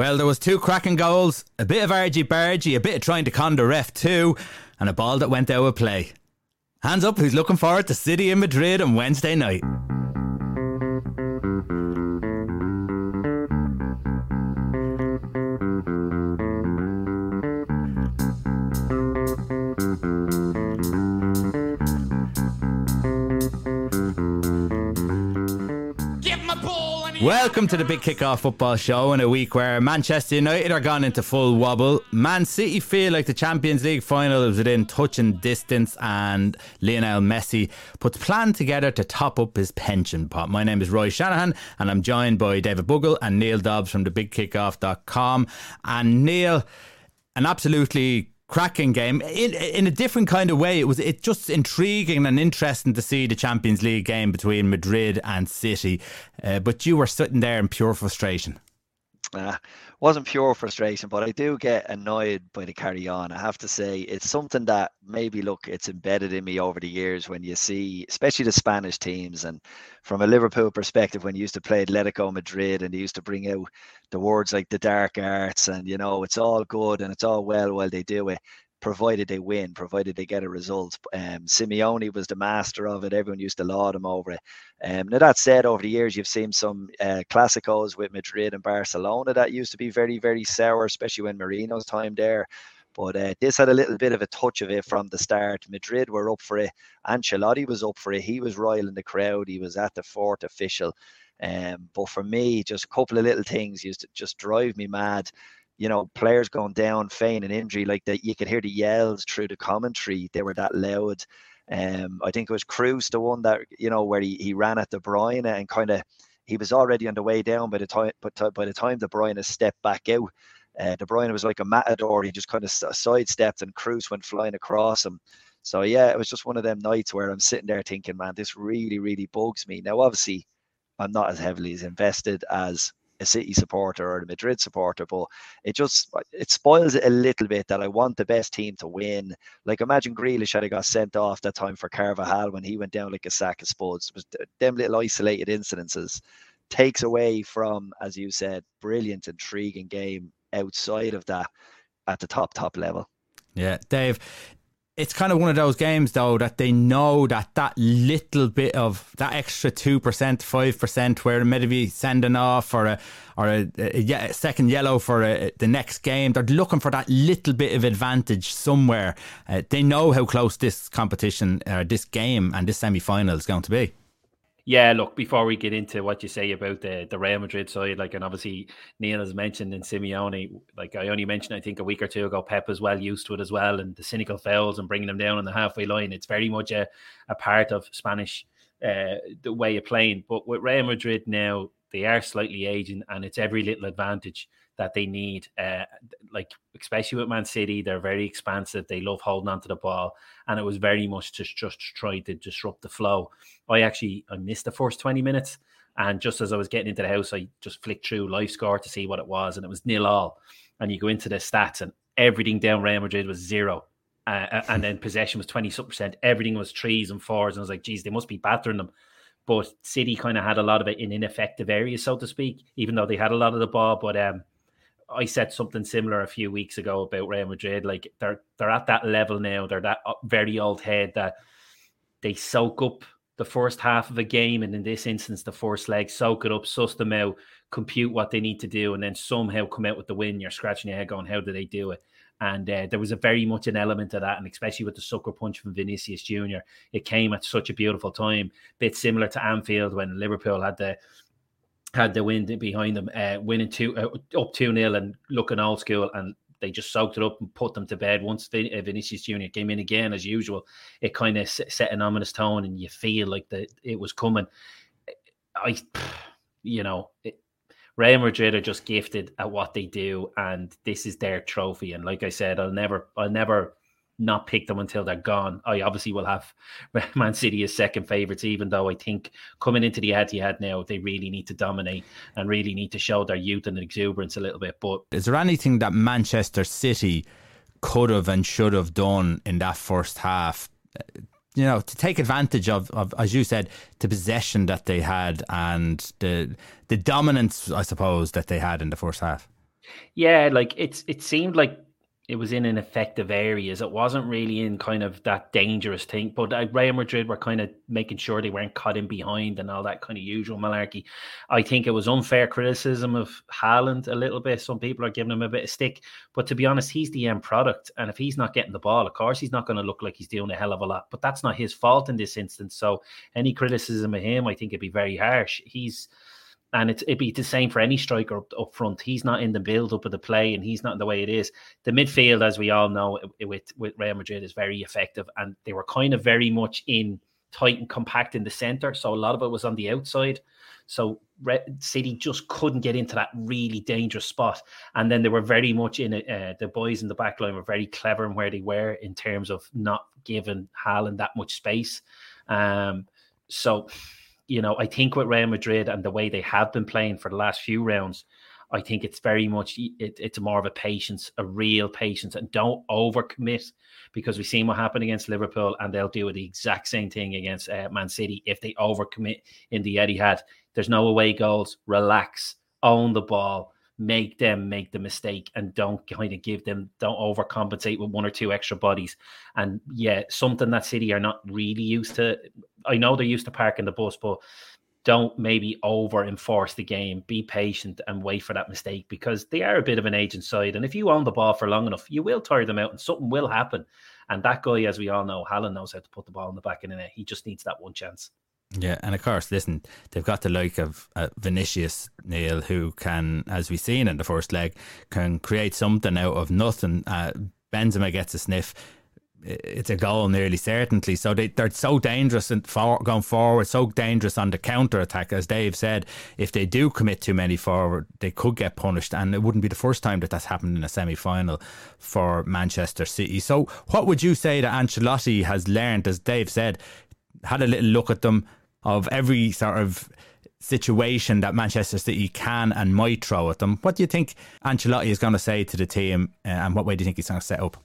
Well, there was two cracking goals, a bit of argy bargy, a bit of trying to con the ref too, and a ball that went out of play. Hands up who's looking forward to City in Madrid on Wednesday night. Welcome to the Big Kickoff Football Show in a week where Manchester United are gone into full wobble. Man City feel like the Champions League final is within touching distance, and Lionel Messi puts plan together to top up his pension pot. My name is Roy Shanahan, and I'm joined by David Buggle and Neal Dobbs from the BigKickoff.com. And Neal, an absolutely cracking game in in a different kind of way. It was it just intriguing and interesting to see the Champions League game between Madrid and City, uh, but you were sitting there in pure frustration. Uh, wasn't pure frustration, but I do get annoyed by the carry on. I have to say, it's something that maybe look, it's embedded in me over the years when you see, especially the Spanish teams, and from a Liverpool perspective, when you used to play Atletico Madrid and they used to bring out the words like the dark arts, and you know, it's all good and it's all well while they do it provided they win, provided they get a result. Um, Simeone was the master of it. Everyone used to laud him over it. Um, now that said, over the years you've seen some uh, classicos with Madrid and Barcelona that used to be very, very sour, especially when Mourinho's time there. But uh, this had a little bit of a touch of it from the start. Madrid were up for it. Ancelotti was up for it. He was roiling the crowd. He was at the fourth official. Um, but for me, just a couple of little things used to just drive me mad you know, players going down, feigning an injury, like that you could hear the yells through the commentary. They were that loud. Um, I think it was Kroos, the one that, you know, where he, he ran at De Bruyne and kind of he was already on the way down by the time but by the time De Bruyne stepped back out, uh, De Bruyne was like a matador. He just kind of sidestepped and Kroos went flying across him. So yeah, it was just one of them nights where I'm sitting there thinking, man, this really, really bugs me. Now, obviously, I'm not as heavily as invested as a City supporter or a Madrid supporter, but it just it spoils it a little bit that I want the best team to win. Like imagine Grealish had got sent off that time for Carvajal when he went down like a sack of spuds. It was them little isolated incidences takes away from, as you said, brilliant, intriguing game outside of that at the top top level. Yeah, Dave it's kind of one of those games though that they know that that little bit of that extra two percent, five percent, where maybe sending off or a or a, a, a second yellow for a, the next game, they're looking for that little bit of advantage somewhere. Uh, they know how close this competition, uh, this game, and this semi final is going to be. Yeah, look, before we get into what you say about the, the Real Madrid side, like, and obviously Neil has mentioned in Simeone, like I only mentioned, I think a week or two ago, Pep is well used to it as well, and the cynical fouls and bringing them down on the halfway line. It's very much a, a part of Spanish uh, the way of playing. But with Real Madrid now, they are slightly aging, and it's every little advantage that they need. Uh, like especially with Man City, they're very expansive. They love holding onto the ball, and it was very much just just try to disrupt the flow. I actually I missed the first twenty minutes, and just as I was getting into the house, I just flicked through live score to see what it was, and it was nil all. And you go into the stats, and everything down Real Madrid was zero. Uh, and then possession was 20 percent. Everything was threes and fours. And I was like, geez, they must be battering them. But City kind of had a lot of it in ineffective areas, so to speak, even though they had a lot of the ball. But um, I said something similar a few weeks ago about Real Madrid. Like they're they're at that level now. They're that very old head that they soak up the first half of a game, and in this instance, the first leg, soak it up, suss them out, compute what they need to do, and then somehow come out with the win. You're scratching your head going, how do they do it? And uh, there was a very much an element of that, and especially with the sucker punch from Vinicius Junior, it came at such a beautiful time. Bit similar to Anfield when Liverpool had the had the wind behind them, uh, winning two uh, up two 0 and looking old school, and they just soaked it up and put them to bed. Once Vin- uh, Vinicius Junior came in again as usual, it kind of set an ominous tone, and you feel like that it was coming. I, you know, it, Real Madrid are just gifted at what they do, and this is their trophy. And like I said, I'll never, I'll never not pick them until they're gone. I obviously will have Man City as second favourites, even though I think coming into the Etihad now, they really need to dominate and really need to show their youth and exuberance a little bit. But is there anything that Manchester City could have and should have done in that first half? You know, to take advantage of, of, as you said, the possession that they had and the the dominance, I suppose, that they had in the first half. Yeah, like it's it seemed like it was in ineffective areas. It wasn't really in kind of that dangerous thing. But uh, Real Madrid were kind of making sure they weren't caught in behind and all that kind of usual malarkey. I think it was unfair criticism of Haaland a little bit. Some people are giving him a bit of stick. But to be honest, he's the end product. And if he's not getting the ball, of course, he's not going to look like he's doing a hell of a lot. But that's not his fault in this instance. So any criticism of him, I think it'd be very harsh. He's and it's, it'd be the same for any striker up, up front. He's not in the build up of the play, and he's not in the way it is. The midfield, as we all know, with with Real Madrid is very effective, and they were kind of very much in tight and compact in the center. So a lot of it was on the outside. So City just couldn't get into that really dangerous spot, and then they were very much in it. Uh, the boys in the back line were very clever in where they were in terms of not giving Haaland that much space. Um, so you know, I think with Real Madrid and the way they have been playing for the last few rounds, I think it's very much it, it's more of a patience, a real patience, and don't overcommit because we've seen what happened against Liverpool, and they'll do the exact same thing against uh, Man City if they overcommit in the Etihad. There's no away goals. Relax, own the ball, make them make the mistake and don't kind of give them don't overcompensate with one or two extra bodies. And yeah something that city are not really used to i know they're used to parking the bus but don't maybe over enforce the game. Be patient and wait for that mistake because they are a bit of an agent side. And if you own the ball for long enough you will tire them out and something will happen. And that guy as we all know Haaland knows how to put the ball in the back of the net. He just needs that one chance yeah, and of course, listen, they've got the like of uh, Vinicius Neal, who can, as we've seen in the first leg, can create something out of nothing. Uh, Benzema gets a sniff. It's a goal nearly certainly. So they, they're so dangerous and for, going forward, so dangerous on the counter attack. As Dave said, if they do commit too many forward, they could get punished. And it wouldn't be the first time that that's happened in a semi final for Manchester City. So, what would you say that Ancelotti has learned, as Dave said, had a little look at them, of every sort of situation that Manchester City can and might throw at them. What do you think Ancelotti is going to say to the team, uh, and what way do you think he's going to set up?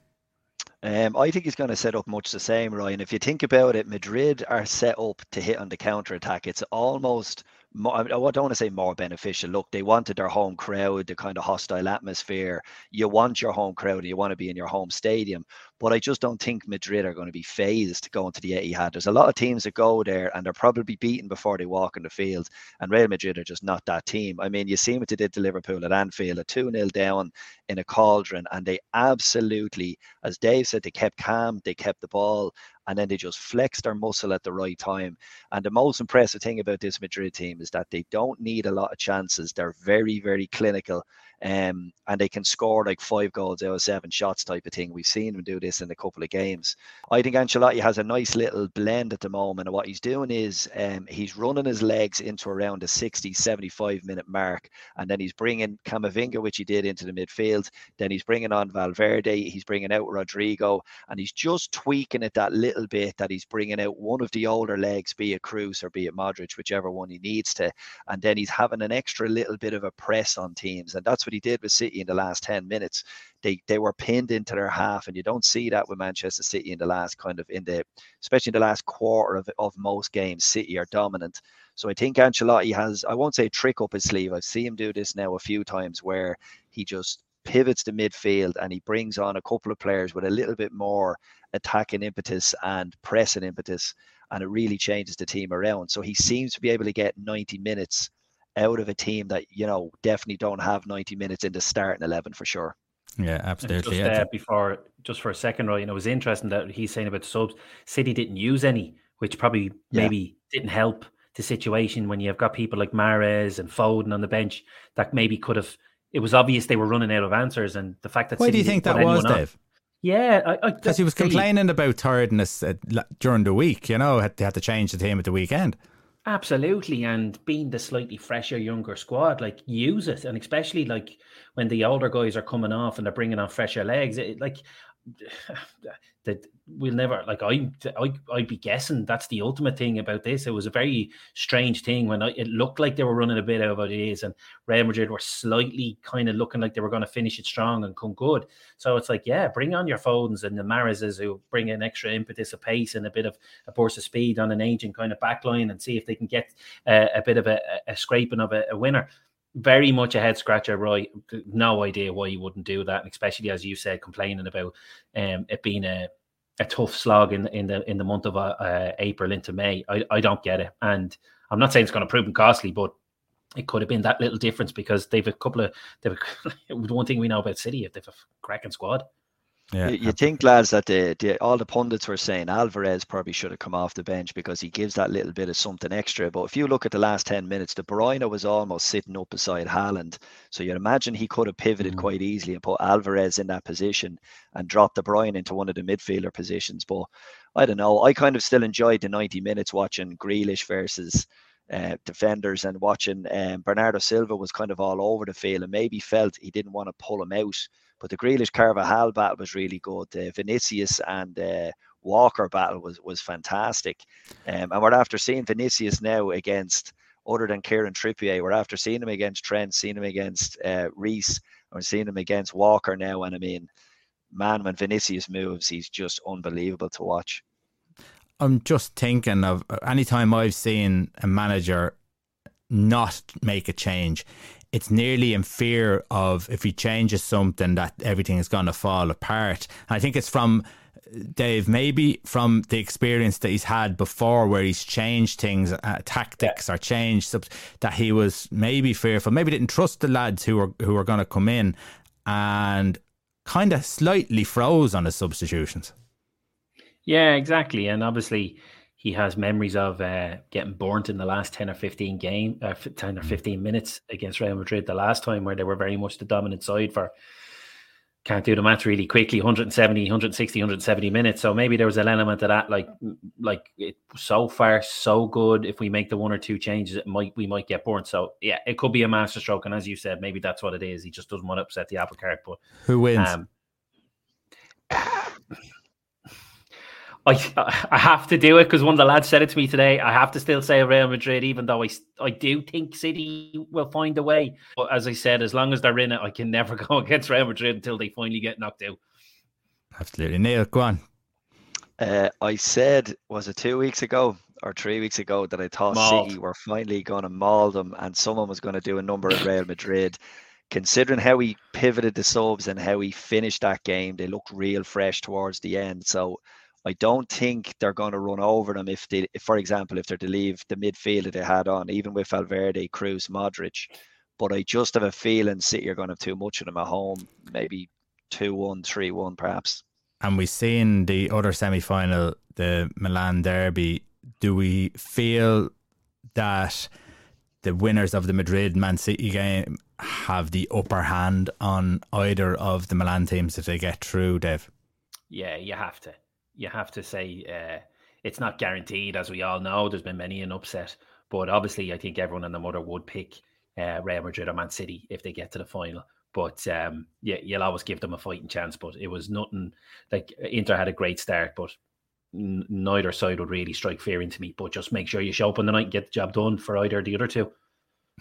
Um, I think he's going to set up much the same, Ryan. If you think about it, Madrid are set up to hit on the counter attack. It's almost more, I don't want to say more beneficial. Look, they wanted their home crowd, the kind of hostile atmosphere. You want your home crowd and you want to be in your home stadium. But I just don't think Madrid are going to be phased going to the Etihad. There's a lot of teams that go there and they're probably beaten before they walk in the field. And Real Madrid are just not that team. I mean, you see what they did to Liverpool at Anfield, a 2 0 down in a cauldron. And they absolutely, as Dave said, they kept calm, they kept the ball, and then they just flex their muscle at the right time. And the most impressive thing about this Madrid team is that they don't need a lot of chances. They're very, very clinical um, and they can score like five goals out of seven shots type of thing. We've seen them do this in a couple of games. I think Ancelotti has a nice little blend at the moment. And what he's doing is um, he's running his legs into around the 60, 75 minute mark. And then he's bringing Camavinga, which he did into the midfield. Then he's bringing on Valverde. He's bringing out Rodrygo. And he's just tweaking it that little bit that he's bringing out one of the older legs, be it Kroos or be it Modric, whichever one he needs to. And then he's having an extra little bit of a press on teams. And that's what he did with City in the last 10 minutes. They they were pinned into their half, and you don't see that with Manchester City in the last kind of in the especially in the last quarter of, of most games. City are dominant. So I think Ancelotti has, I won't say trick up his sleeve. I've seen him do this now a few times where he just pivots the midfield and he brings on a couple of players with a little bit more attacking impetus and pressing impetus and it really changes the team around. So he seems to be able to get 90 minutes out of a team that you know definitely don't have 90 minutes in the starting 11 for sure. Yeah, absolutely. Just, uh, before, just for a second, Ryan, it was interesting that he's saying about subs. City didn't use any, which probably yeah. maybe didn't help the situation when you've got people like Mahrez and Foden on the bench that maybe could have. It was obvious they were running out of answers, and the fact that why City do you think that was, Dave? On, yeah, because he was complaining about tiredness uh, during the week. You know, had, they had to change the team at the weekend. Absolutely, and being the slightly fresher, younger squad, like use it, and especially like when the older guys are coming off and they're bringing on fresher legs, it, like that we'll never like I, I I'd be guessing that's the ultimate thing about this. It was a very strange thing when I, it looked like they were running a bit out of is, and Real Madrid were slightly kind of looking like they were going to finish it strong and come good. So it's like, yeah, bring on your Fodens and the Mahrezes who bring an extra impetus, a pace, and a bit of a burst of speed on an aging kind of backline, and see if they can get uh, a bit of a, a scraping of a, a winner very much a head scratcher, right? No idea why you wouldn't do that, especially as you said, complaining about um, it being a, a tough slog in in the in the month of uh, April into May. I, I don't get it, and I'm not saying it's going to prove costly, but it could have been that little difference because they've a couple of they've a, one thing we know about City if they've a cracking squad. Yeah. You, you, think, lads, that the, the, all the pundits were saying Alvarez probably should have come off the bench because he gives that little bit of something extra. But if you look at the last 10 minutes, De Bruyne was almost sitting up beside Haaland. So you'd imagine he could have pivoted mm. quite easily and put Alvarez in that position and dropped De Bruyne into one of the midfielder positions. But I don't know. I kind of still enjoyed the 90 minutes watching Grealish versus uh, defenders and watching um, Bernardo Silva was kind of all over the field and maybe felt he didn't want to pull him out but the Grealish Carvajal battle was really good. The Vinicius and uh, Walker battle was was fantastic. Um, and we're after seeing Vinicius now against other than Kieran Trippier. We're after seeing him against Trent, seeing him against uh, Reece, we're seeing him against Walker now. And I mean, man, when Vinicius moves, he's just unbelievable to watch. I'm just thinking of anytime I've seen a manager not make a change, it's nearly in fear of if he changes something that everything is going to fall apart. And I think it's from Dave, maybe from the experience that he's had before, where he's changed things, uh, tactics or changed that he was maybe fearful, maybe didn't trust the lads who were who were going to come in, and kind of slightly froze on his substitutions. Yeah, exactly, and obviously he has memories of uh, getting burnt in the last 10 or 15 game uh, 10 or mm. 15 minutes against Real Madrid the last time where they were very much the dominant side for can't do the math really quickly 170 160 170 minutes. So maybe there was an element of that like like it so far so good. If we make the one or two changes it might we might get burnt. So yeah it could be a masterstroke. And as you said maybe that's what it is. He just doesn't want to upset the apple cart but who wins? um, I I have to do it because one of the lads said it to me today. I have to still say Real Madrid, even though I I do think City will find a way. But as I said, as long as they're in it, I can never go against Real Madrid until they finally get knocked out. Absolutely, Neal, go on. Uh, I said was it two weeks ago or three weeks ago that I thought Mauled. City were finally going to maul them, and someone was going to do a number at Real Madrid. Considering how he pivoted the subs and how he finished that game, they looked real fresh towards the end. So I don't think they're going to run over them if they, if, for example, if they're to leave the midfield that they had on, even with Valverde, Kroos, Modric. But I just have a feeling City are going to have too much of them at home, maybe 2 1, 3 1, perhaps. And we've seen the other semi final, the Milan Derby. Do we feel that the winners of the Madrid Man City game have the upper hand on either of the Milan teams if they get through, Dave? Yeah, you have to you have to say uh, it's not guaranteed, as we all know. There's been many an upset, but obviously, I think everyone and the mother would pick uh, Real Madrid or Man City if they get to the final. But um, yeah, you'll always give them a fighting chance. But it was nothing like Inter had a great start, but n- neither side would really strike fear into me. But just make sure you show up on the night and get the job done for either the other two.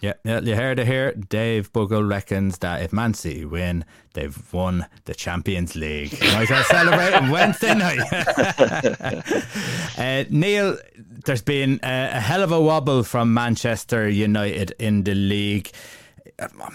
Yeah, yeah, you heard it here. Dave Buggle reckons that if Man City win, they've won the Champions League. Might well celebrate Wednesday night. uh, Neal, there's been a, a hell of a wobble from Manchester United in the league.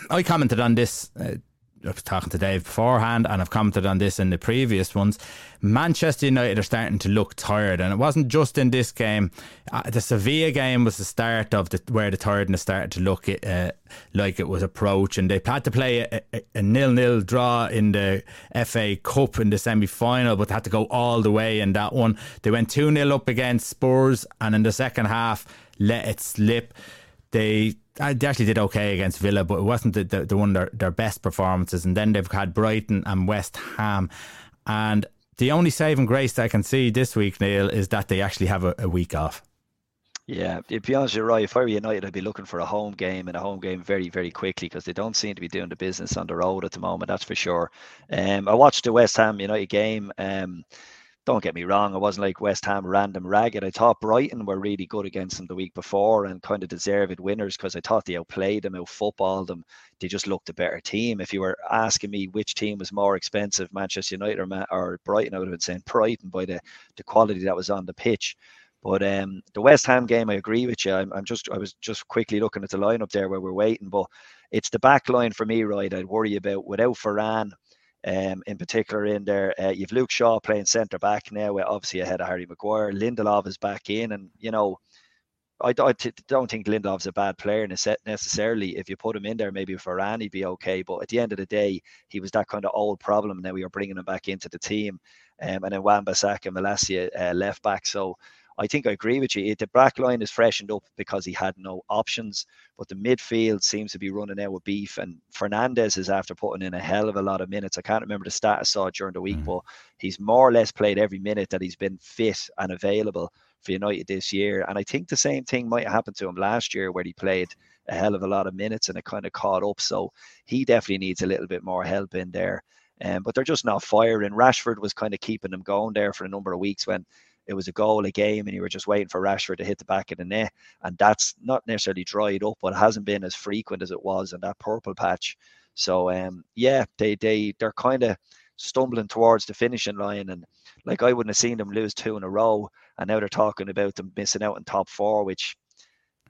I commented on this uh, I was talking to Dave beforehand, and I've commented on this in the previous ones. Manchester United are starting to look tired, and it wasn't just in this game. Uh, the Sevilla game was the start of the, where the tiredness started to look uh, like it was approaching. They had to play a, a, a nil-nil draw in the FA Cup in the semi-final, but they had to go all the way in that one. They went two 0 up against Spurs, and in the second half let it slip. They they actually did okay against Villa, but it wasn't the, the, the one their, their best performances. And then they've had Brighton and West Ham. And the only saving grace that I can see this week, Neal, is that they actually have a, a week off. Yeah, to be honest, you're right. If I were United, I'd be looking for a home game and a home game very, very quickly because they don't seem to be doing the business on the road at the moment. That's for sure. Um, I watched the West Ham United game. Um, don't get me wrong, it wasn't like West Ham random ragged. I thought Brighton were really good against them the week before and kind of deserved winners because I thought they outplayed them, outfootballed them. They just looked a better team. If you were asking me which team was more expensive, Manchester United or, or Brighton, I would have been saying Brighton by the, the quality that was on the pitch. But um, the West Ham game, I agree with you. I'm, I'm, just I was just quickly looking at the lineup there where we're waiting, but it's the back line for me, right? I'd worry about without Varane. Um, in particular, in there, uh, you've Luke Shaw playing centre back now, obviously ahead of Harry Maguire. Lindelof is back in, and you know, I, don't think Lindelof's a bad player necessarily. If you put him in there, maybe for Varane, he'd be okay. But at the end of the day, he was that kind of old problem. And now we are bringing him back into the team. Um, and then Wan-Bissaka, Malacia uh, left back. So I think I agree with you. The back line is freshened up because he had no options, but the midfield seems to be running out with beef. And Fernandes is after putting in a hell of a lot of minutes. I can't remember the stat I saw during the week, mm. but he's more or less played every minute that he's been fit and available for United this year. And I think the same thing might happen to him last year, where he played a hell of a lot of minutes and it kind of caught up. So he definitely needs a little bit more help in there. Um, but they're just not firing. Rashford was kind of keeping them going there for a number of weeks when it was a goal a game and you were just waiting for Rashford to hit the back of the net. And that's not necessarily dried up, but it hasn't been as frequent as it was in that purple patch. So um, yeah, they they they're kind of stumbling towards the finishing line and like I wouldn't have seen them lose two in a row and now they're talking about them missing out in top four, which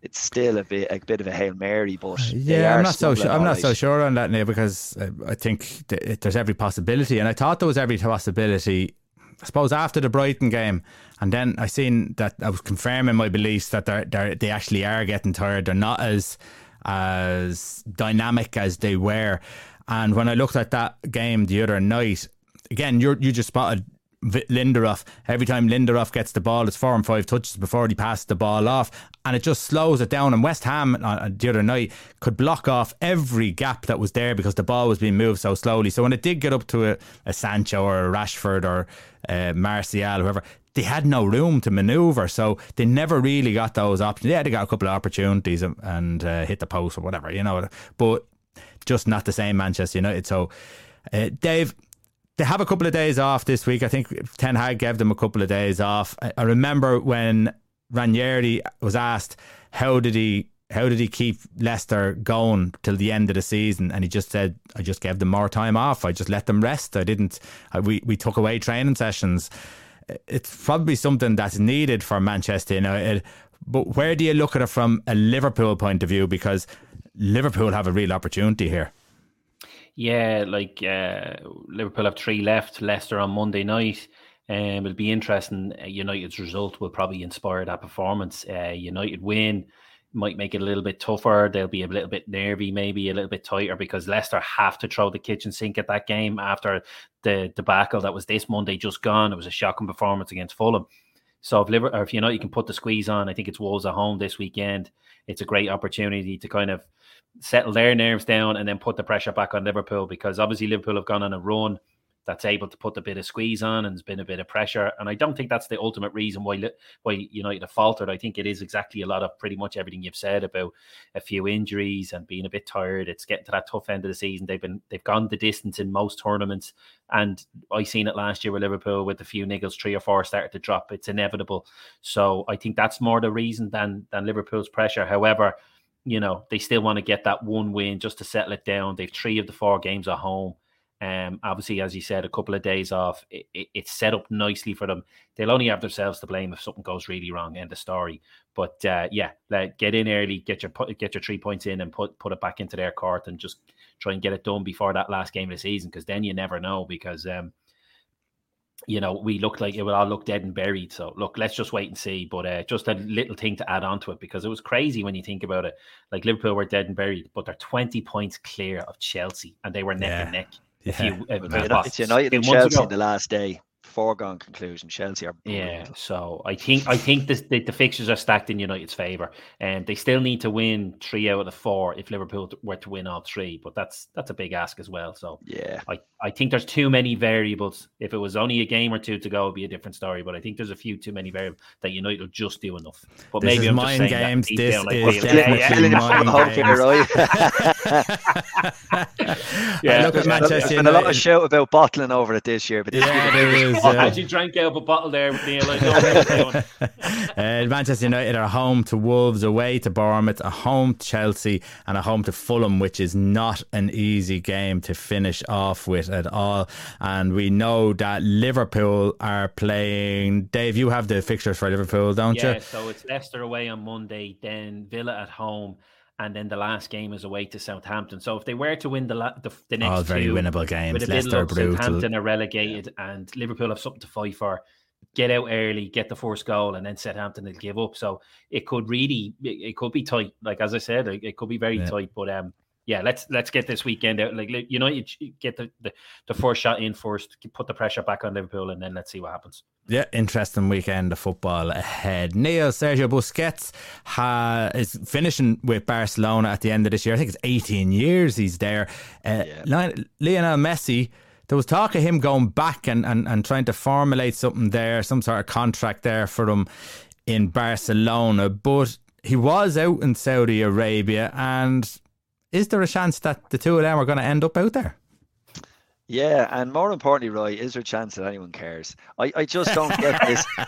it's still a bit a bit of a hail mary, but yeah, I'm not so sure. I'm not so sure on that now because uh, I think there's every possibility, and I thought there was every possibility I suppose after the Brighton game, and then I seen that I was confirming my beliefs that they're, they're they actually are getting tired. They're not as as dynamic as they were. And when I looked at that game the other night, again, you you just spotted Lindelof. Every time Lindelof gets the ball, it's four and five touches before he passes the ball off, and it just slows it down. And West Ham uh, the other night could block off every gap that was there because the ball was being moved so slowly. So when it did get up to a, a Sancho or a Rashford or uh, Martial, whoever, they had no room to manoeuvre, so they never really got those options. Yeah, they got a couple of opportunities and, and uh, hit the post or whatever, you know, but just not the same Manchester United. So, uh, Dave, they have a couple of days off this week. I think Ten Hag gave them a couple of days off. I, I remember when Ranieri was asked how did he how did he keep Leicester going till the end of the season? And he just said, I just gave them more time off. I just let them rest. I didn't, I, we, we took away training sessions. It's probably something that's needed for Manchester United. But where do you look at it from a Liverpool point of view? Because Liverpool have a real opportunity here. Yeah, like uh, Liverpool have three left. Leicester on Monday night. Um, it'll be interesting. Uh, United's result will probably inspire that performance. Uh, United win might make it a little bit tougher. They'll be a little bit nervy, maybe a little bit tighter because Leicester have to throw the kitchen sink at that game after the debacle that was this Monday just gone. It was a shocking performance against Fulham. So if Liverpool, if you can put the squeeze on, I think it's Wolves at home this weekend. It's a great opportunity to kind of settle their nerves down and then put the pressure back on Liverpool because obviously Liverpool have gone on a run that's able to put a bit of squeeze on and there's been a bit of pressure. And I don't think that's the ultimate reason why why United have faltered. I think it is exactly a lot of pretty much everything you've said about a few injuries and being a bit tired. It's getting to that tough end of the season. They've been they've gone the distance in most tournaments, and I seen it last year with Liverpool with a few niggles, three or four started to drop. It's inevitable. So I think that's more the reason than than Liverpool's pressure. However you know, they still want to get that one win just to settle it down. They've three of the four games at home. Um, obviously, as you said, a couple of days off. It, it, it's set up nicely for them. They'll only have themselves to blame if something goes really wrong. End of story. But uh, yeah, let, get in early, get your get your three points in, and put put it back into their court, and just try and get it done before that last game of the season. Because then you never know. Because um, you know, we looked like it would all look dead and buried. So look, let's just wait and see. But uh, just a little thing to add on to it because it was crazy when you think about it. Like Liverpool were dead and buried, but they're 20 points clear of Chelsea and they were neck yeah. and neck. Yeah. If you, uh, it's United and Chelsea in the last day foregone conclusion. Chelsea are yeah. So I think I think the, the, the fixtures are stacked in United's favour, and they still need to win three out of the four if Liverpool were to win all three. But that's that's a big ask as well. So yeah, I, I think there's too many variables. If it was only a game or two to go, it'd be a different story. But I think there's a few too many variables that United will just do enough. But this maybe I'm just saying games. that this down, is definitely yeah, mind games. Right? yeah, look at Manchester. There's been a lot of shout about bottling over it this year, but yeah, there news. Uh, As you drank out of a bottle there, Neal. uh, Manchester United are home to Wolves, away to Bournemouth, a home to Chelsea, and a home to Fulham, which is not an easy game to finish off with at all. And we know that Liverpool are playing. Dave, you have the fixtures for Liverpool, don't yeah, you? Yeah, so it's Leicester away on Monday, then Villa at home and then the last game is away to Southampton. So if they were to win the the, the next all very two, winnable games, Leicester. Southampton are relegated, yeah. and Liverpool have something to fight for. Get out early, get the first goal, and then Southampton will give up. So it could really, it, could be tight. Like as I said, it, it could be very yeah. tight. But um, yeah, let's let's get this weekend out. Like you know, you get the, the, the first shot in first, put the pressure back on Liverpool, and then let's see what happens. Yeah, interesting weekend of football ahead. Neal Sergio Busquets ha, is finishing with Barcelona at the end of this year. I think it's 18 years he's there. Uh, yeah. Lionel Messi. There was talk of him going back and, and, and trying to formulate something there, some sort of contract there for him in Barcelona. But he was out in Saudi Arabia and is there a chance that the two of them are going to end up out there? Yeah, and more importantly, Roy, is there a chance that anyone cares? I, I just don't get this.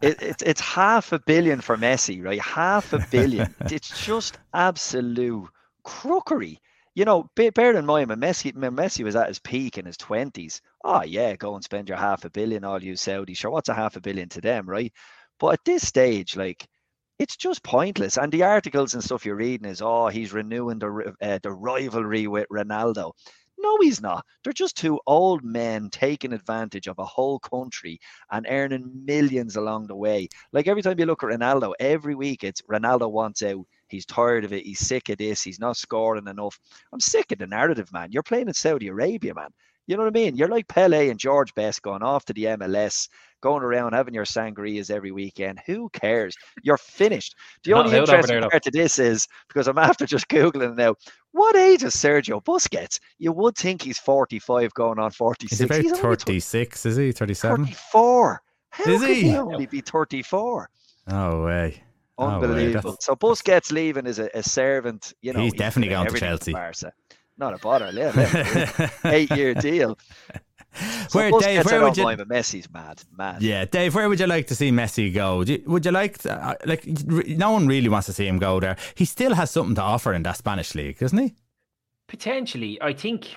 it, it's it's half a billion for Messi, right? Half a billion. it's just absolute crookery. You know, bear in mind when Messi when Messi was at his peak in his twenties. Oh yeah, go and spend your half a billion, all you Saudi. Sure, what's a half a billion to them, right? But at this stage, like it's just pointless. And the articles and stuff you're reading is, oh, he's renewing the uh, the rivalry with Ronaldo. No, he's not. They're just two old men taking advantage of a whole country and earning millions along the way. Like every time you look at Ronaldo, every week it's Ronaldo wants out. He's tired of it. He's sick of this. He's not scoring enough. I'm sick of the narrative, man. You're playing in Saudi Arabia, man. You know what I mean? You're like Pele and George Best going off to the MLS, going around having your sangrias every weekend. Who cares? You're finished. The only interesting part to this is because I'm after just Googling now. What age is Sergio Busquets? You would think he's 45 going on 46. He's about he's 36, is he? 37? 34. How is he? he only be 34? No way. Unbelievable. so Busquets leaving is a, a servant. You know, he's, he's definitely going to Chelsea. Barca. Not a bother. Eight year deal. So where Dave? Where would you? Mind, but Messi's mad, mad. Yeah, Dave. Where would you like to see Messi go? You, would you like to, uh, like? No one really wants to see him go there. He still has something to offer in that Spanish league, doesn't he? Potentially, I think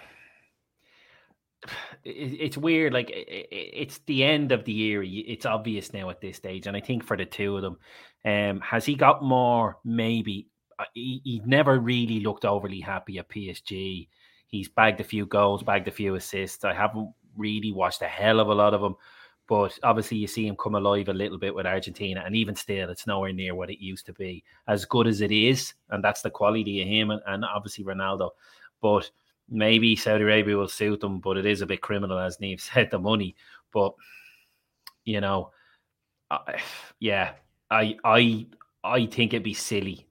it's weird. Like it's the end of the year. It's obvious now at this stage, and I think for the two of them, um, has he got more? Maybe he, he never really looked overly happy at PSG. He's bagged a few goals, bagged a few assists. I haven't really watched a hell of a lot of him, but obviously you see him come alive a little bit with Argentina, and even still, it's nowhere near what it used to be. As good as it is, and that's the quality of him, and, and obviously Ronaldo. But maybe Saudi Arabia will suit them, but it is a bit criminal, as Neal said, the money. But you know, yeah, I I I think it'd be silly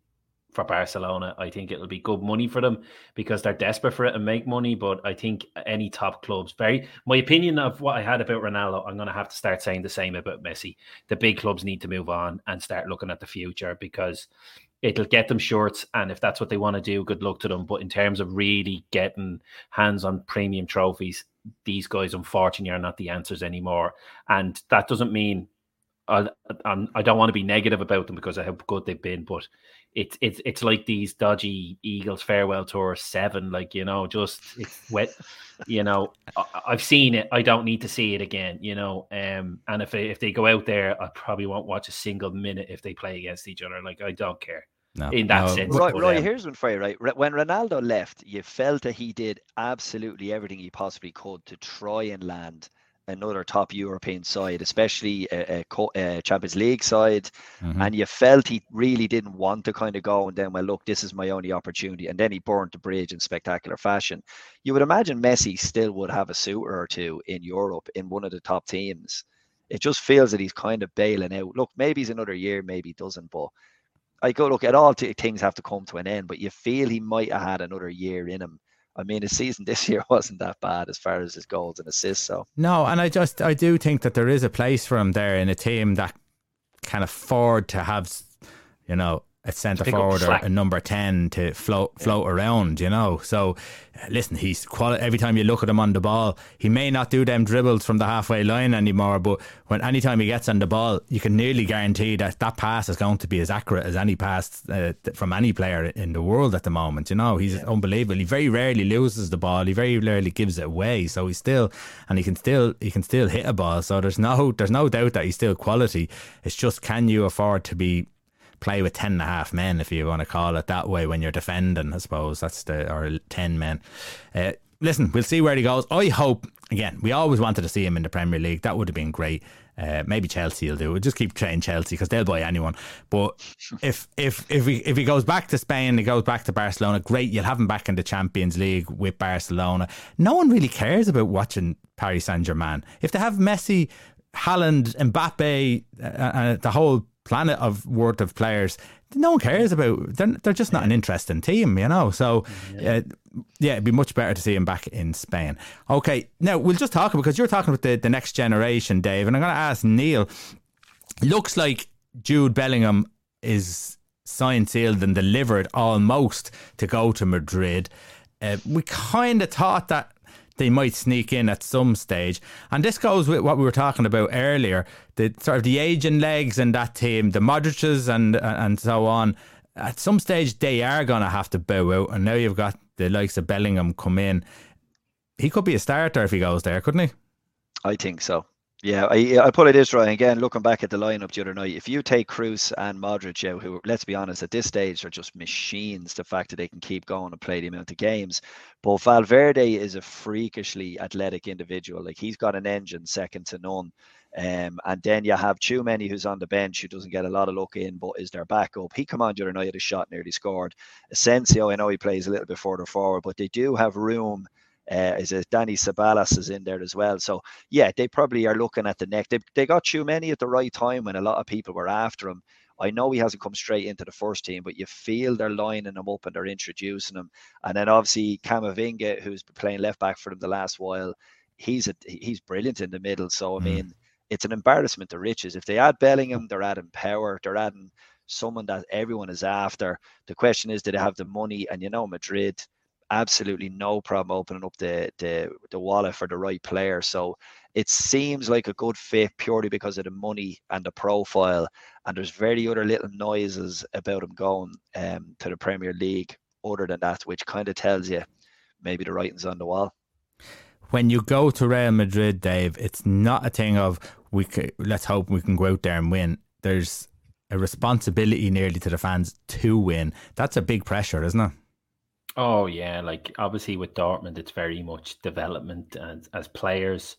for Barcelona. I think it'll be good money for them because they're desperate for it and make money. But I think any top clubs, very my opinion of what I had about Ronaldo, I'm going to have to start saying the same about Messi. The big clubs need to move on and start looking at the future because it'll get them shorts. And if that's what they want to do, good luck to them. But in terms of really getting hands on premium trophies, these guys unfortunately are not the answers anymore. And that doesn't mean I, I'm, I do not want to be negative about them because of how good they've been, but it's it's it's like these dodgy Eagles farewell tour seven, like you know, just it's wet. you know, I, have seen it. I don't need to see it again. You know, um, and if they, if they go out there, I probably won't watch a single minute if they play against each other. Like I don't care. No, in that no. sense. Right, right. Um, here's one for you, right? When Ronaldo left, you felt that he did absolutely everything he possibly could to try and land another top European side, especially a, a, a Champions League side, mm-hmm. and you felt he really didn't want to kind of go. And then, well, look, this is my only opportunity, and then he burned the bridge in spectacular fashion. You would imagine Messi still would have a suitor or two in Europe in one of the top teams. It just feels that he's kind of bailing out. Look, maybe he's another year, maybe he doesn't, but. I go look at all t- things have to come to an end, but you feel he might have had another year in him I mean, his season this year wasn't that bad as far as his goals and assists. So no, and I just I do think that there is a place for him there in a team that can afford to have, you know, a centre forward or a number 10 to float float yeah. around, you know. So, uh, listen, he's quali- every time you look at him on the ball, he may not do them dribbles from the halfway line anymore, but when anytime he gets on the ball, you can nearly guarantee that that pass is going to be as accurate as any pass uh, from any player in the world at the moment, you know. He's yeah. unbelievable. He very rarely loses the ball. He very rarely gives it away. So he's still and he can still he can still hit a ball. So there's no there's no doubt that he's still quality. It's just can you afford to be play with 10 and a half men, if you want to call it that way, when you're defending, I suppose. That's the, or 10 men. Uh, listen, we'll see where he goes. I hope, again, we always wanted to see him in the Premier League. That would have been great. Uh, maybe Chelsea will do. We'll just keep trying Chelsea because they'll buy anyone. But if if if he if he goes back to Spain, he goes back to Barcelona. Great, you'll have him back in the Champions League with Barcelona. No one really cares about watching Paris Saint Germain. If they have Messi, Haaland, Mbappe, uh, uh, the whole planet of worth of players. No one cares about. They're, they're just not an interesting team, you know. So, yeah. Uh, yeah, it'd be much better to see him back in Spain. Okay, now we'll just talk because you're talking about the, the next generation, Dave, and I'm going to ask Neal. Looks like Jude Bellingham is signed, sealed, and delivered almost to go to Madrid. Uh, we kind of thought that they might sneak in at some stage. And this goes with what we were talking about earlier the sort of the aging legs in that team, the Modric's and, and so on. At some stage, they are going to have to bow out. And now you've got the likes of Bellingham come in. He could be a starter if he goes there, couldn't he? I think so. Yeah, I I put it this right again. Looking back at the lineup the other night, if you take Kroos and Modric out, who let's be honest, at this stage are just machines. The fact that they can keep going and play the amount of games, but Valverde is a freakishly athletic individual. Like he's got an engine second to none. Um, and then you have Tchouameni who's on the bench who doesn't get a lot of look in, but is their backup. He come on the other night, had a shot nearly scored. Asensio, I know he plays a little bit further forward, but they do have room uh, is it Dani Ceballos is in there as well. So yeah, they probably are looking at the neck. They, they got Tchouameni at the right time when a lot of people were after him. I know he hasn't come straight into the first team, but you feel they're lining him up and they're introducing him. And then obviously Camavinga, who's been playing left back for them the last while, he's a, he's brilliant in the middle. So I mm. mean, it's an embarrassment to riches. If they add Bellingham, they're adding power. They're adding someone that everyone is after. The question is, do they have the money? And you know, Madrid absolutely no problem opening up the, the the wallet for the right player. So it seems like a good fit purely because of the money and the profile. And there's very other little noises about him going um, to the Premier League other than that, which kind of tells you maybe the writing's on the wall. When you go to Real Madrid, Dave, it's not a thing of we could, let's hope we can go out there and win. There's a responsibility nearly to the fans to win. That's a big pressure, isn't it? Oh yeah, like obviously with Dortmund, it's very much development, and as players,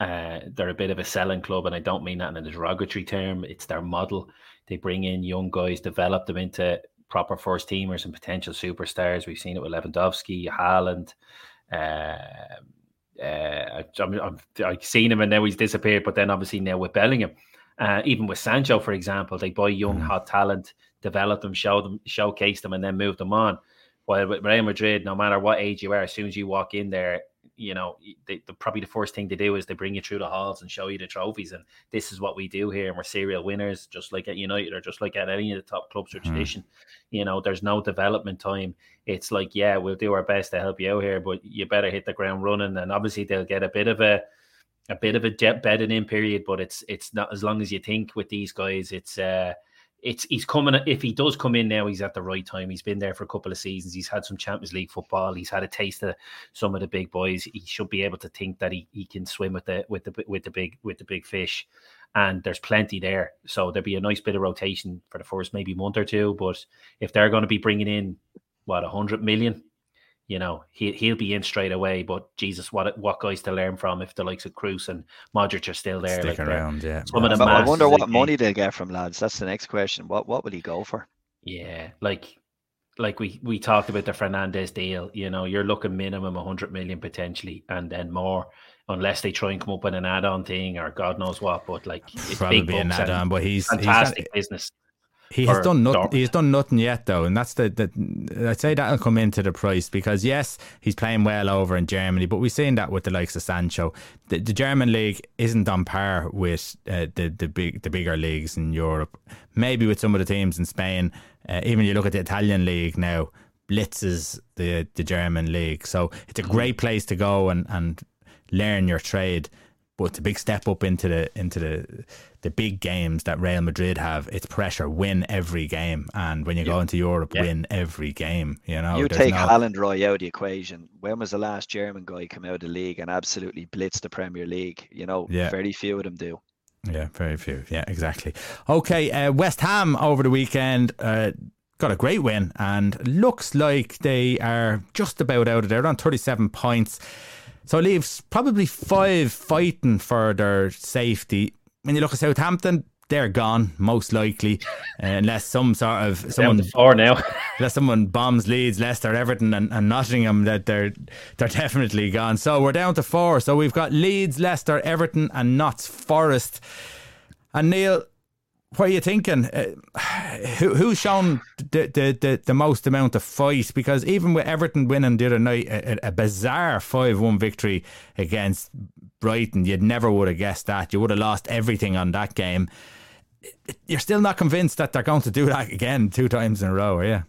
uh, they're a bit of a selling club, and I don't mean that in a derogatory term. It's their model. They bring in young guys, develop them into proper first teamers and potential superstars. We've seen it with Lewandowski, Haaland. Uh, uh, I, have seen him and now he's disappeared, but then obviously now with Bellingham, uh, even with Sancho, for example, they buy young mm. hot talent, develop them, show them, showcase them, and then move them on. While with Real Madrid, no matter what age you are, as soon as you walk in there, you know, they, the, probably the first thing they do is they bring you through the halls and show you the trophies. And this is what we do here. And we're serial winners, just like at United or just like at any of the top clubs or mm. tradition. You know, there's no development time. It's like, yeah, we'll do our best to help you out here, but you better hit the ground running. And obviously, they'll get a bit of a, a bit of a jet bedding in period, but it's it's not as long as you think with these guys. It's uh, it's he's coming if he does come in now he's at the right time. He's been there for a couple of seasons. He's had some champions league football. He's had a taste of some of the big boys. He should be able to think that he, he can swim with the with the with the big with the big fish. And there's plenty there. So there'd be a nice bit of rotation for the first maybe month or two. But if they're going to be bringing in what 100 million you know, he he'll be in straight away. But Jesus, what what guys to learn from if the likes of Kroos and Modric are still there, Stick like uh, around, yeah. Some of them I wonder what money they'll get from lads. That's the next question. What what will he go for? Yeah, like like we we talked about the Fernandez deal. You know, you're looking minimum 100 million potentially, and then more unless they try and come up with an add-on thing or God knows what. But like, it's probably be an add-on. But he's fantastic he's, business. He has done nothing. He's done nothing yet, though, and that's the, the. I'd say that'll come into the price because yes, he's playing well over in Germany, but we've seen that with the likes of Sancho. The, the German league isn't on par with uh, the the big the bigger leagues in Europe. Maybe with some of the teams in Spain, Uh, even you look at the Italian league now, blitzes the the German league. So it's a great place to go and, and learn your trade. But it's a big step up into the into the the big games that Real Madrid have. It's pressure, win every game, and when you yeah. go into Europe, yeah. win every game. You know, you take no... Haaland Roy out of the equation. When was the last German guy come out of the league and absolutely blitz the Premier League? You know, yeah. very few of them do. Yeah, very few. Yeah, exactly. Okay, uh, West Ham over the weekend. Uh, got a great win and looks like they are just about out of there. on 37 points. So it leaves probably five fighting for their safety. When you look at Southampton, they're gone most likely, uh, unless some sort of someone four now, unless someone bombs Leeds, Leicester, Everton, and, and Nottingham, that they're they're definitely gone. So we're down to four. So we've got Leeds, Leicester, Everton, and Notts Forest. And Neil, what are you thinking? Uh, who who's shown the, the, the, the, most amount of fight? Because even with Everton winning the other night, a, a bizarre 5 1 victory against Brighton, You'd never would have guessed that. You would have lost everything on that game. You're still not convinced that they're going to do that again two times in a row, are you?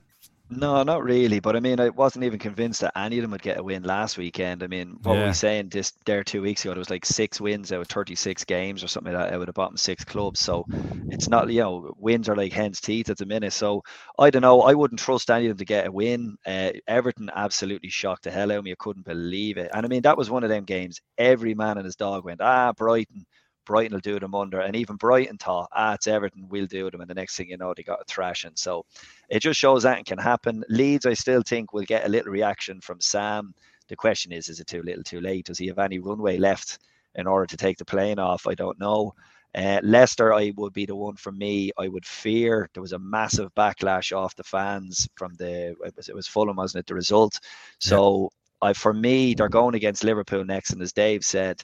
No, not really. But I mean, I wasn't even convinced that any of them would get a win last weekend. I mean, what yeah. were we saying just there two weeks ago? It was like six wins out of 36 games or something like that out of the bottom six clubs. So it's not, you know, wins are like hen's teeth at the minute. So I don't know. I wouldn't trust any of them to get a win. Uh, Everton absolutely shocked the hell out of me. I couldn't believe it. And I mean, that was one of them games. Every man and his dog went, ah, Brighton. Brighton will do them under. And even Brighton thought, ah, it's Everton, we'll do them. And the next thing you know, they got a thrashing. So it just shows that can happen. Leeds, I still think, will get a little reaction from Sam. The question is, is it too little, too late? Does he have any runway left in order to take the plane off? I don't know. Uh, Leicester, I would be the one for me. I would fear there was a massive backlash off the fans from the it was, it was Fulham, wasn't it? The result. So yeah. I, for me, they're going against Liverpool next, and as Dave said,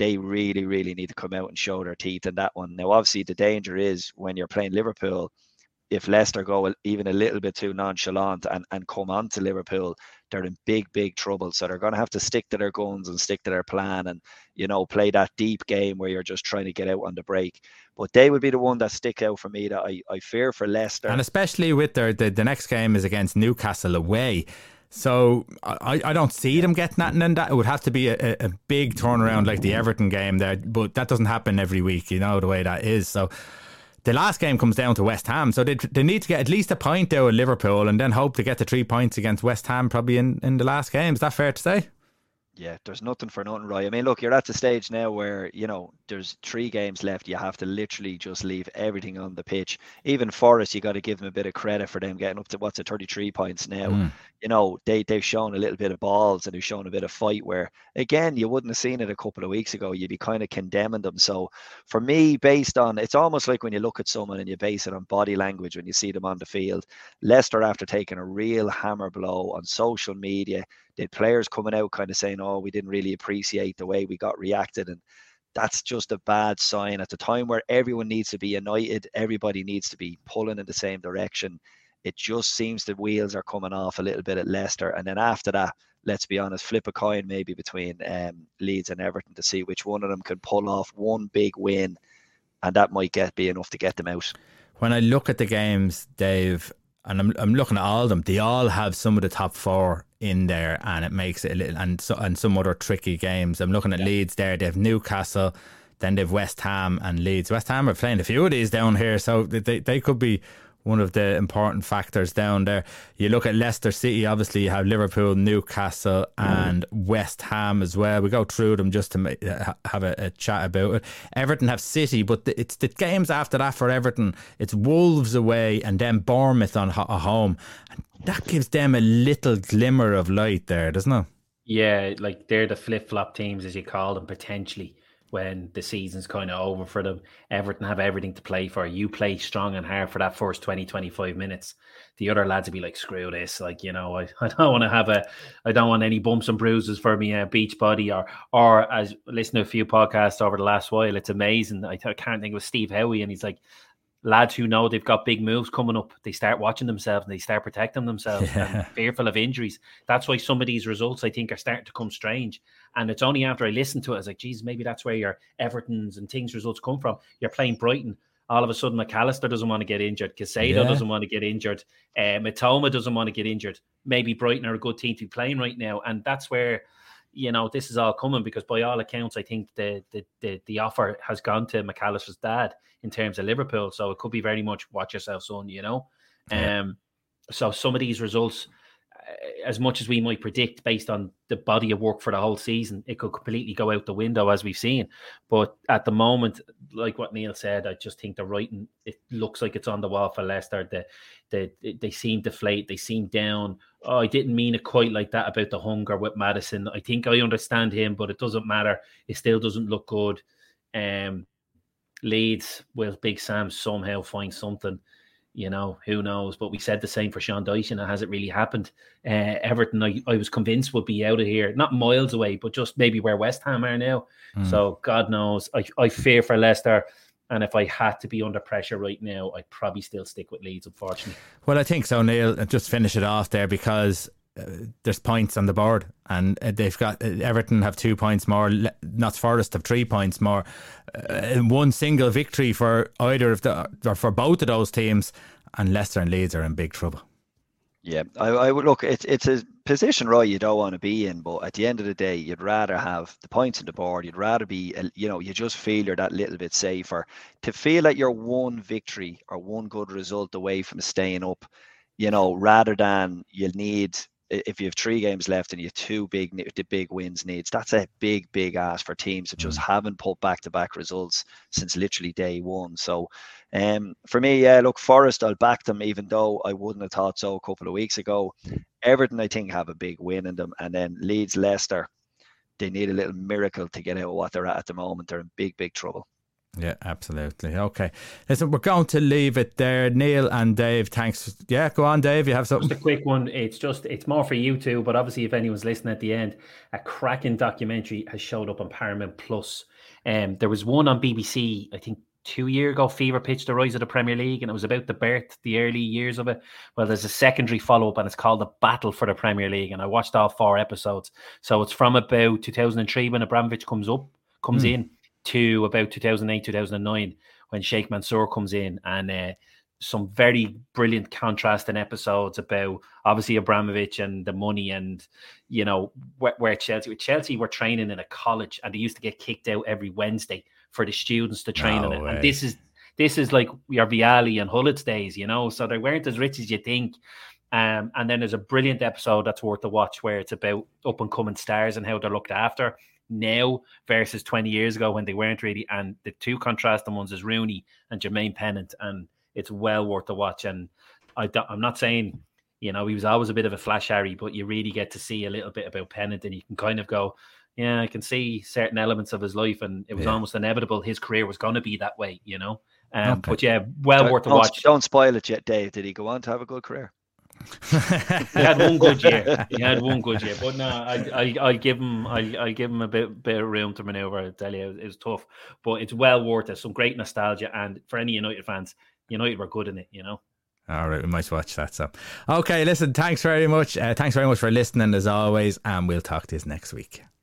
they really, really need to come out and show their teeth in that one. Now, obviously, the danger is when you're playing Liverpool, if Leicester go even a little bit too nonchalant and, and come on to Liverpool, they're in big, big trouble. So they're going to have to stick to their guns and stick to their plan and, you know, play that deep game where you're just trying to get out on the break. But they would be the one that stick out for me that I, I fear for Leicester. And especially with their, the, the next game is against Newcastle away. So I, I don't see them getting that, and then that it would have to be a, a big turnaround like the Everton game there, but that doesn't happen every week, you know the way that is. So the last game comes down to West Ham, so they, they need to get at least a point out of Liverpool, and then hope to get the three points against West Ham probably in, in the last game. Is that fair to say? yeah, there's nothing for nothing, Roy. I mean, look, you're at the stage now where you know there's three games left. You have to literally just leave everything on the pitch. Even Forest, you got to give them a bit of credit for them getting up to what's it, 33 points now. Mm. You know, they they've shown a little bit of balls and they've shown a bit of fight. Where again, you wouldn't have seen it a couple of weeks ago. You'd be kind of condemning them. So for me, based on it's almost like when you look at someone and you base it on body language when you see them on the field. Leicester, after taking a real hammer blow on social media did players coming out kind of saying, "Oh, we didn't really appreciate the way we got reacted," and that's just a bad sign at the time where everyone needs to be united. Everybody needs to be pulling in the same direction. It just seems the wheels are coming off a little bit at Leicester, and then after that, let's be honest, flip a coin maybe between um, Leeds and Everton to see which one of them can pull off one big win, and that might get be enough to get them out. When I look at the games, Dave, and I'm I'm looking at all of them. They all have some of the top four in there, and it makes it a little and so and some other tricky games. I'm looking at yeah. Leeds there. They have Newcastle, then they have West Ham and Leeds. West Ham are playing a few of these down here, so they they could be one of the important factors down there. You look at Leicester City, obviously you have Liverpool, Newcastle, and West Ham as well. We go through them just to make, uh, have a, a, chat about it. Everton have City, but the, it's the games after that for Everton. It's Wolves away and then Bournemouth on a home. And that gives them a little glimmer of light there, doesn't it? Yeah, like they're the flip flop teams, as you call them, potentially when the season's kind of over for them. Everton have everything to play for. You play strong and hard for that first 20, 25 minutes. The other lads will be like, screw this. Like, you know, I, I don't want to have a, I don't want any bumps and bruises for me, a beach body or, or as listen to a few podcasts over the last while, it's amazing. I, I can't think of Steve Howie and he's like, lads who know they've got big moves coming up, they start watching themselves and they start protecting themselves yeah. fearful of injuries. That's why some of these results I think are starting to come strange. And it's only after I listened to it, I was like, geez, maybe that's where your Everton's and things results come from. You're playing Brighton all of a sudden Mac Allister doesn't want to get injured, Caicedo yeah. doesn't want to get injured, uh, Mitoma doesn't want to get injured. Maybe Brighton are a good team to be playing right now, and that's where you know this is all coming because by all accounts, I think the the the, the offer has gone to Mac Allister's dad in terms of Liverpool, so it could be very much watch yourself, son. You know, yeah. um, so some of these results as much as we might predict based on the body of work for the whole season, it could completely go out the window as we've seen. But at the moment, like what Neil said, I just think the writing it looks like it's on the wall for Leicester. The, the they seem deflated, they seem down. Oh, I didn't mean it quite like that about the hunger with Maddison. I think I understand him, but it doesn't matter. It still doesn't look good. Um, Leeds will Big Sam somehow find something you know, who knows? But we said the same for Sean Dyche, and it hasn't really happened. Uh, Everton, I, I was convinced would be out of here, not miles away, but just maybe where West Ham are now. Mm. So God knows, I, I fear for Leicester. And if I had to be under pressure right now, I'd probably still stick with Leeds, unfortunately. Well, I think so, Neil. Just finish it off there because uh, there's points on the board, and uh, they've got uh, Everton have two points more. Notts Forest have three points more. Uh, one single victory for either of the or for both of those teams, and Leicester and Leeds are in big trouble. Yeah, I, I would look. It's it's a position Roy, you don't want to be in, but at the end of the day, you'd rather have the points on the board. You'd rather be, you know, you just feel you're that little bit safer. To feel like you're one victory or one good result away from staying up, you know, rather than you'll need if you have three games left and you have two big the big wins needs, that's a big big ask for teams that just mm. haven't put back to back results since literally day one. So, um, for me, yeah, look, Forest, I'll back them, even though I wouldn't have thought so a couple of weeks ago. Everton, I think, have a big win in them, and then Leeds, Leicester, they need a little miracle to get out of what they're at at the moment. They're in big big trouble. Yeah, absolutely. Okay. Listen, we're going to leave it there. Neil and Dave, thanks. Yeah, go on, Dave. You have something? Just a quick one. It's just, it's more for you two, but obviously, if anyone's listening at the end, a cracking documentary has showed up on Paramount Plus. Um, there was one on BBC, I think two year ago, Fever Pitch, the rise of the Premier League, and it was about the birth, the early years of it. Well, there's a secondary follow up, and it's called The Battle for the Premier League. And I watched all four episodes. So it's from about 2003 when Abramovich comes up, comes mm. in to about 2008, 2009, when Sheikh Mansour comes in and uh, some very brilliant contrasting episodes about obviously Abramovich and the money and you know where, where Chelsea Chelsea were training in a college and they used to get kicked out every Wednesday for the students to train no in it. Way. And this is this is like your Vialli and Gullit's days, you know. So they weren't as rich as you think. Um, and then there's a brilliant episode that's worth a watch where it's about up and coming stars and how they're looked after now versus 20 years ago when they weren't really. And the two contrasting ones is Rooney and Jermaine Pennant, and it's well worth the watch. And I am not saying, you know, he was always a bit of a flash Harry, but you really get to see a little bit about Pennant, and you can kind of go, yeah, I can see certain elements of his life, and it was yeah. almost inevitable his career was going to be that way, you know. Um, okay. But yeah, well don't, worth a watch. Don't spoil it yet, Dave. Did he go on to have a good career? He had one good year. He had one good year, but no, I, I, I give him, I, I give him a bit, bit of room to maneuver. I tell you, tough, but it's well worth it. Some great nostalgia, and for any United fans, United were good in it. You know. All right, we might watch that. So, okay, listen. Thanks very much. Uh, thanks very much for listening, as always, and we'll talk to you next week.